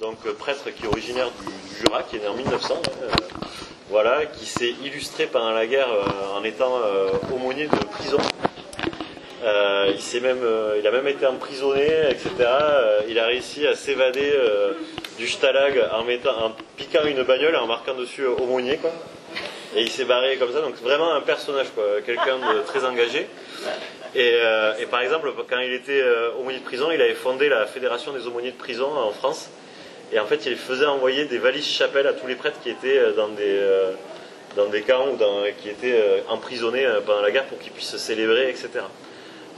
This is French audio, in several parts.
donc euh, prêtre qui est originaire du, Jura, qui est né en 1900, hein, euh, voilà, qui s'est illustré pendant la guerre euh, en étant aumônier de prison. Euh, il, même, il a même été emprisonné, etc. Il a réussi à s'évader du Stalag en, mettant, en piquant une bagnole et en marquant dessus aumônier, quoi. Et il s'est barré comme ça, donc vraiment un personnage, quelqu'un de très engagé. Et, et par exemple, quand il était aumônier de prison, il avait fondé la Fédération des aumôniers de prison en France. Et en fait, il faisait envoyer des valises chapelles à tous les prêtres qui étaient euh, dans des, euh, dans des camps ou dans, qui étaient euh, emprisonnés pendant la guerre pour qu'ils puissent se célébrer, etc.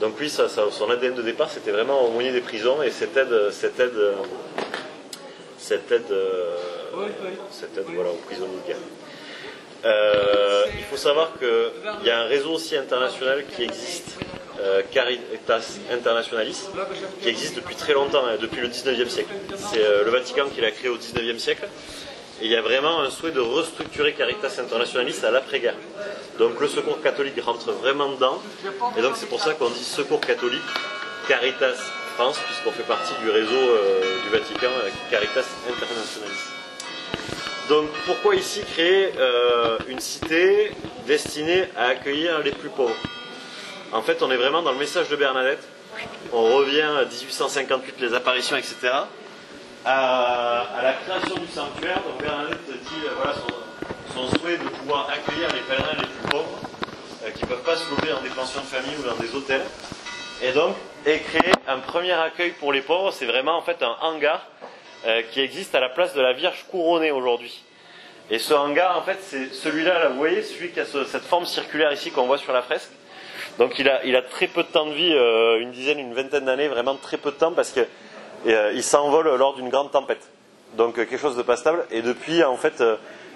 Donc lui, ça, ça- son ADN de départ, c'était vraiment aumônier des prisons et cette aide, cette aide, cette aide, euh, cette aide voilà, aux prisonniers de guerre. Euh, il faut savoir qu'il y a un réseau aussi international qui existe, euh, Caritas Internationalis, qui existe depuis très longtemps, hein, depuis le 19e siècle. C'est euh, le Vatican qui l'a créé au 19e siècle. Et il y a vraiment un souhait de restructurer Caritas Internationalis à l'après-guerre. Donc le secours catholique rentre vraiment dedans. Et donc c'est pour ça qu'on dit secours catholique, Caritas France, puisqu'on fait partie du réseau euh, du Vatican, euh, Caritas Internationalis. Donc pourquoi ici créer euh, une cité destinée à accueillir les plus pauvres? En fait, on est vraiment dans le message de Bernadette. On revient à 1858, les apparitions, etc. À, la création du sanctuaire, donc Bernadette dit euh, voilà, son, souhait de pouvoir accueillir les pèlerins les plus pauvres, euh, qui ne peuvent pas se loger dans des pensions de famille ou dans des hôtels. Et donc, est créé un premier accueil pour les pauvres, c'est vraiment en fait un hangar euh, qui existe à la place de la Vierge couronnée aujourd'hui. Et ce hangar, en fait, c'est celui-là, là, vous voyez, celui qui a ce- cette forme circulaire ici qu'on voit sur la fresque. Donc il a, très peu de temps de vie, euh, une dizaine, une vingtaine d'années, vraiment très peu de temps parce que euh, s'envole lors d'une grande tempête. Donc euh, quelque chose de pas stable. Et depuis, en fait,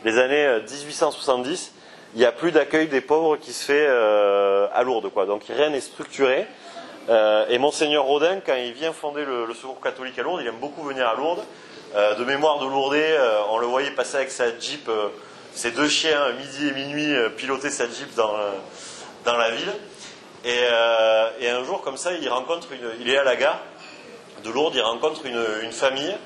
les années euh, 1870, il n'y a plus d'accueil des pauvres qui se fait à Lourdes, quoi. Donc rien n'est structuré. Et Monseigneur Rodin, quand il vient fonder le, le Secours catholique à Lourdes, il aime beaucoup venir à Lourdes. De mémoire de Lourdes, on le voyait passer avec sa Jeep, ses deux chiens, midi et minuit, piloter sa Jeep dans, dans la ville. Et, euh, et un jour, comme ça, il rencontre une, il est à la gare de Lourdes, il rencontre une, famille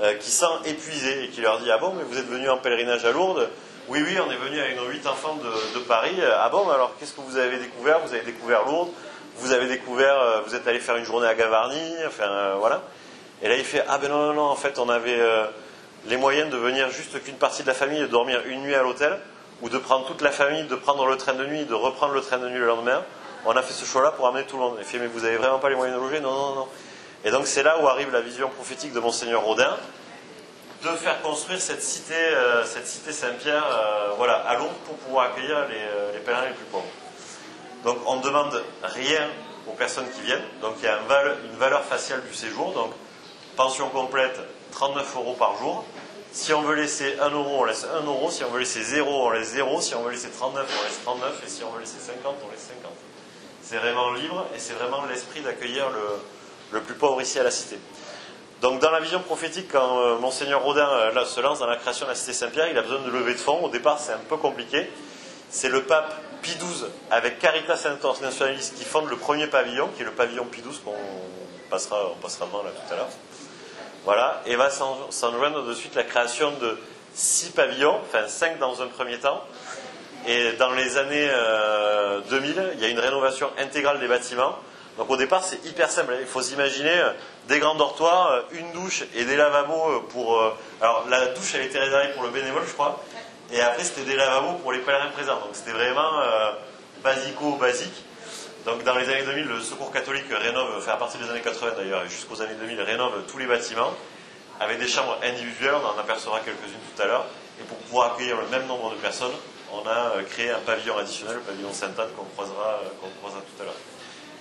euh, qui sent épuisée et qui leur dit Ah bon, mais vous êtes venu en pèlerinage à Lourdes? Oui, oui, on est venu avec nos huit enfants de, Paris. Ah bon, alors qu'est-ce que vous avez découvert? Vous avez découvert Lourdes, vous avez découvert, euh, vous êtes allé faire une journée à Gavarnie, enfin euh, voilà. Et là, il fait Ah ben non, non, non, en fait, on avait euh, les moyens de venir juste qu'une partie de la famille, de dormir une nuit à l'hôtel, ou de prendre toute la famille, de prendre le train de nuit, de reprendre le train de nuit le lendemain. On a fait ce choix-là pour amener tout le monde. Il fait Mais vous avez vraiment pas les moyens de loger? Non, non, non. Et donc, c'est là où arrive la vision prophétique de Monseigneur Rodin de faire construire cette cité, euh, Saint-Pierre, euh, voilà, à Lourdes pour pouvoir accueillir les, euh, les pèlerins les plus pauvres. Donc on ne demande rien aux personnes qui viennent. Donc il y a une valeur faciale du séjour. Donc pension complète, 39 euros par jour. Si on veut laisser 1 euro, on laisse 1 euro. Si on veut laisser 0, on laisse 0. Si on veut laisser 39, on laisse 39. Et si on veut laisser 50, on laisse 50. C'est vraiment libre et c'est vraiment l'esprit d'accueillir le, le plus pauvre ici à la cité. Donc dans la vision prophétique, quand euh, Monseigneur Rodin euh, se lance dans la création de la cité Saint-Pierre, il a besoin de lever de fonds. Au départ, c'est un peu compliqué. C'est le pape Pie XII avec Caritas Internationalis qui fonde le premier pavillon, qui est le pavillon Pie XII qu'on passera, on passera devant là tout à l'heure. Voilà, et va s'en joindre de suite la création de six pavillons, enfin cinq dans un premier temps. Et dans les années euh, 2000, il y a une rénovation intégrale des bâtiments. Donc au départ, c'est hyper simple. Il faut s'imaginer euh, des grands dortoirs, euh, une douche et des lavabos euh, pour. euh, alors la douche, elle était réservée pour le bénévole, je crois. Et après, c'était des lavabos pour les pèlerins présents. Donc c'était vraiment euh, basico-basique. Donc dans les années 2000, le Secours catholique rénove, enfin à partir des années 80 d'ailleurs, jusqu'aux années 2000, rénove tous les bâtiments avec des chambres individuelles, on en apercevra quelques-unes tout à l'heure. Et pour pouvoir accueillir le même nombre de personnes, on a euh, créé un pavillon additionnel, le pavillon Sainte-Anne qu'on croisera, euh, qu'on croisera tout à l'heure.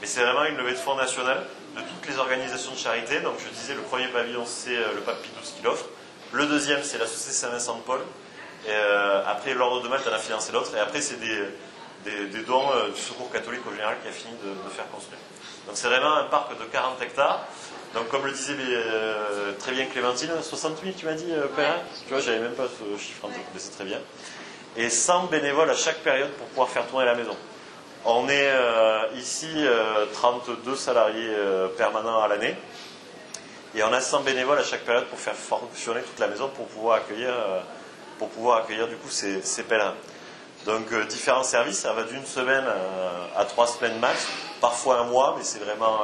Mais c'est vraiment une levée de fonds nationale de toutes les organisations de charité. Donc je disais, le premier pavillon, c'est euh, le pape Pie qui l'offre. Le deuxième, c'est la Société Saint-Vincent de Paul. Après, l'Ordre de Malte en a financé l'autre. Et après, c'est des, des, des dons euh, du Secours catholique au général qui a fini de, de faire construire. Donc c'est vraiment un parc de 40 hectares. Donc comme le disait euh, très bien Clémentine, 60 000 tu m'as dit, euh, Perrin Tu vois, j'avais même pas ce chiffre en tête, mais c'est très bien. Et 100 bénévoles à chaque période pour pouvoir faire tourner la maison. On est euh, ici euh, 32 salariés permanents à l'année. Et on a 100 bénévoles à chaque période pour faire fonctionner toute la maison pour pouvoir accueillir, pour pouvoir accueillir du coup ces, ces pèlerins. Donc différents services, ça va d'une semaine à trois semaines max, parfois un mois, mais c'est vraiment,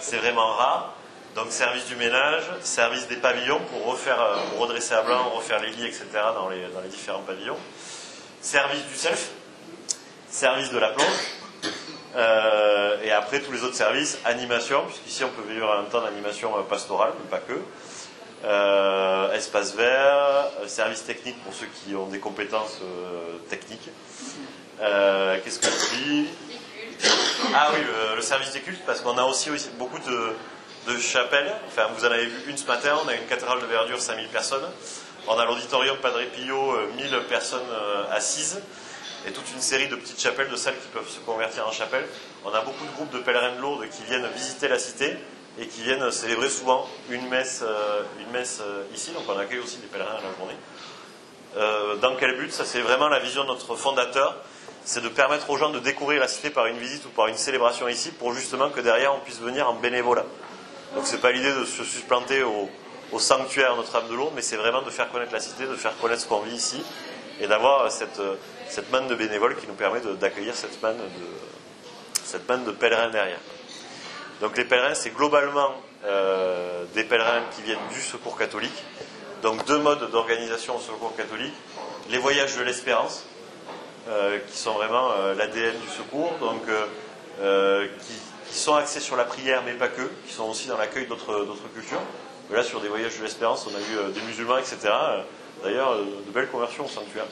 c'est vraiment rare. Donc service du ménage, service des pavillons pour refaire, pour redresser à blanc, refaire les lits, etc. dans les, dans les différents pavillons. Service du self, service de la plonge, euh, et après tous les autres services, animation, puisqu'ici on peut vivre même temps d'animation euh, pastorale, mais pas que. Euh, espace vert, service technique pour ceux qui ont des compétences techniques. Qu'est-ce que je dis Ah oui, le, service des cultes, parce qu'on a aussi, aussi beaucoup de, chapelles. Enfin, vous en avez vu une ce matin, on a une cathédrale de verdure, 5000 personnes. On a l'auditorium Padre Pio, 1000 personnes assises et toute une série de petites chapelles, de salles qui peuvent se convertir en chapelles. On a beaucoup de groupes de pèlerins de Lourdes qui viennent visiter la cité et qui viennent célébrer souvent une messe, euh, une messe euh, ici. Donc on accueille aussi des pèlerins à la journée. Euh, dans quel but? Ça, c'est vraiment la vision de notre fondateur. C'est de permettre aux gens de découvrir la cité par une visite ou par une célébration ici pour justement que derrière on puisse venir en bénévolat. Donc c'est pas l'idée de se supplanter au, sanctuaire Notre-Dame de Lourdes, mais c'est vraiment de faire connaître la cité, de faire connaître ce qu'on vit ici et d'avoir cette, cette manne de bénévoles qui nous permet d'accueillir cette manne cette manne de pèlerins derrière. Donc les pèlerins, c'est globalement euh, des pèlerins qui viennent du secours catholique. Donc deux modes d'organisation au secours catholique. Les voyages de l'espérance, euh, qui sont vraiment euh, l'ADN du secours, qui, sont axés sur la prière, mais pas que, qui sont aussi dans l'accueil d'autres cultures. Là, sur des voyages de l'espérance, on a vu des musulmans, etc. D'ailleurs, de belles conversions au sanctuaire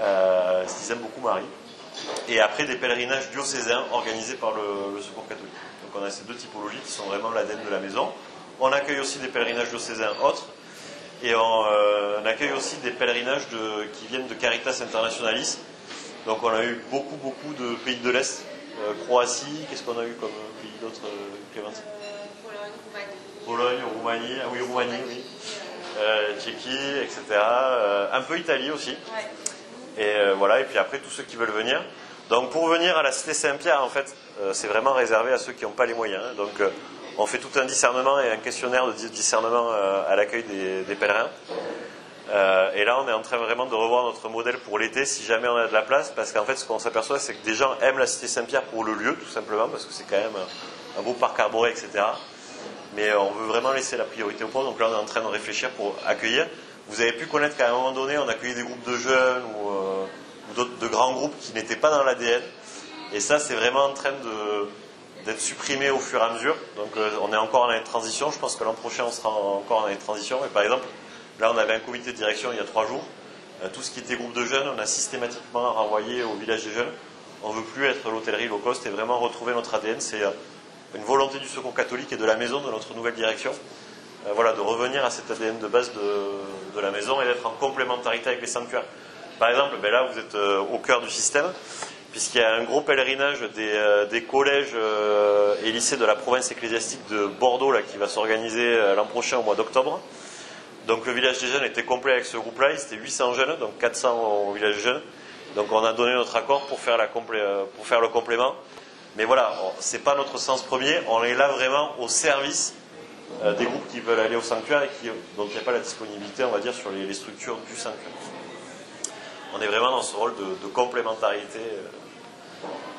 euh, qu'ils aiment beaucoup Marie. Et après, des pèlerinages diocésains organisés par le, Secours catholique. Donc on a ces deux typologies qui sont vraiment l'ADN de la maison. On accueille aussi des pèlerinages diocésains autres. Et on, euh, accueille aussi des pèlerinages de, qui viennent de Caritas Internationalis. Donc on a eu beaucoup, beaucoup de pays de l'Est. Euh, Croatie, qu'est-ce qu'on a eu comme pays d'autres, Clémentine Pologne, Roumanie. Pologne, Roumanie, ah oui, Roumanie, oui. Tchéquie, etc. un peu Italie aussi. Et euh, voilà, et puis après, tous ceux qui veulent venir. Donc pour venir à la cité Saint-Pierre, en fait, euh, c'est vraiment réservé à ceux qui n'ont pas les moyens. Donc euh, on fait tout un discernement et un questionnaire de discernement à l'accueil des, pèlerins. et là, on est en train vraiment de revoir notre modèle pour l'été, si jamais on a de la place, parce qu'en fait, ce qu'on s'aperçoit, c'est que des gens aiment la cité Saint-Pierre pour le lieu, tout simplement, parce que c'est quand même un beau parc arboré, etc. Mais on veut vraiment laisser la priorité au pauvres, donc là, on est en train de réfléchir pour accueillir. Vous avez pu connaître qu'à un moment donné, on accueillait des groupes de jeunes ou, euh, de grands groupes qui n'étaient pas dans l'ADN. Et ça, c'est vraiment en train d'être supprimé au fur et à mesure. Donc euh, on est encore en année de transition. Je pense que l'an prochain, on sera encore en année de transition. Mais par exemple, là, on avait un comité de direction il y a trois jours. Euh, tout ce qui était groupe de jeunes, on a systématiquement renvoyé au village des jeunes. On ne veut plus être l'hôtellerie low cost et vraiment retrouver notre ADN. C'est une volonté du Secours catholique et de la maison de notre nouvelle direction. voilà, de revenir à cet ADN de base de, de la maison et d'être en complémentarité avec les sanctuaires. Par exemple, ben là, vous êtes euh, au cœur du système, puisqu'il y a un gros pèlerinage des, euh, collèges euh, et lycées de la province ecclésiastique de Bordeaux qui va s'organiser l'an prochain au mois d'octobre. Donc le village des jeunes était complet avec ce groupe-là, il était 800 jeunes, donc 400 au village des jeunes. Donc on a donné notre accord pour faire, le complément. Mais voilà, ce n'est pas notre sens premier, on est là vraiment au service des groupes qui veulent aller au sanctuaire et qui, dont il n'y a pas la disponibilité, on va dire, sur les, structures du sanctuaire. On est vraiment dans ce rôle de, complémentarité. Euh,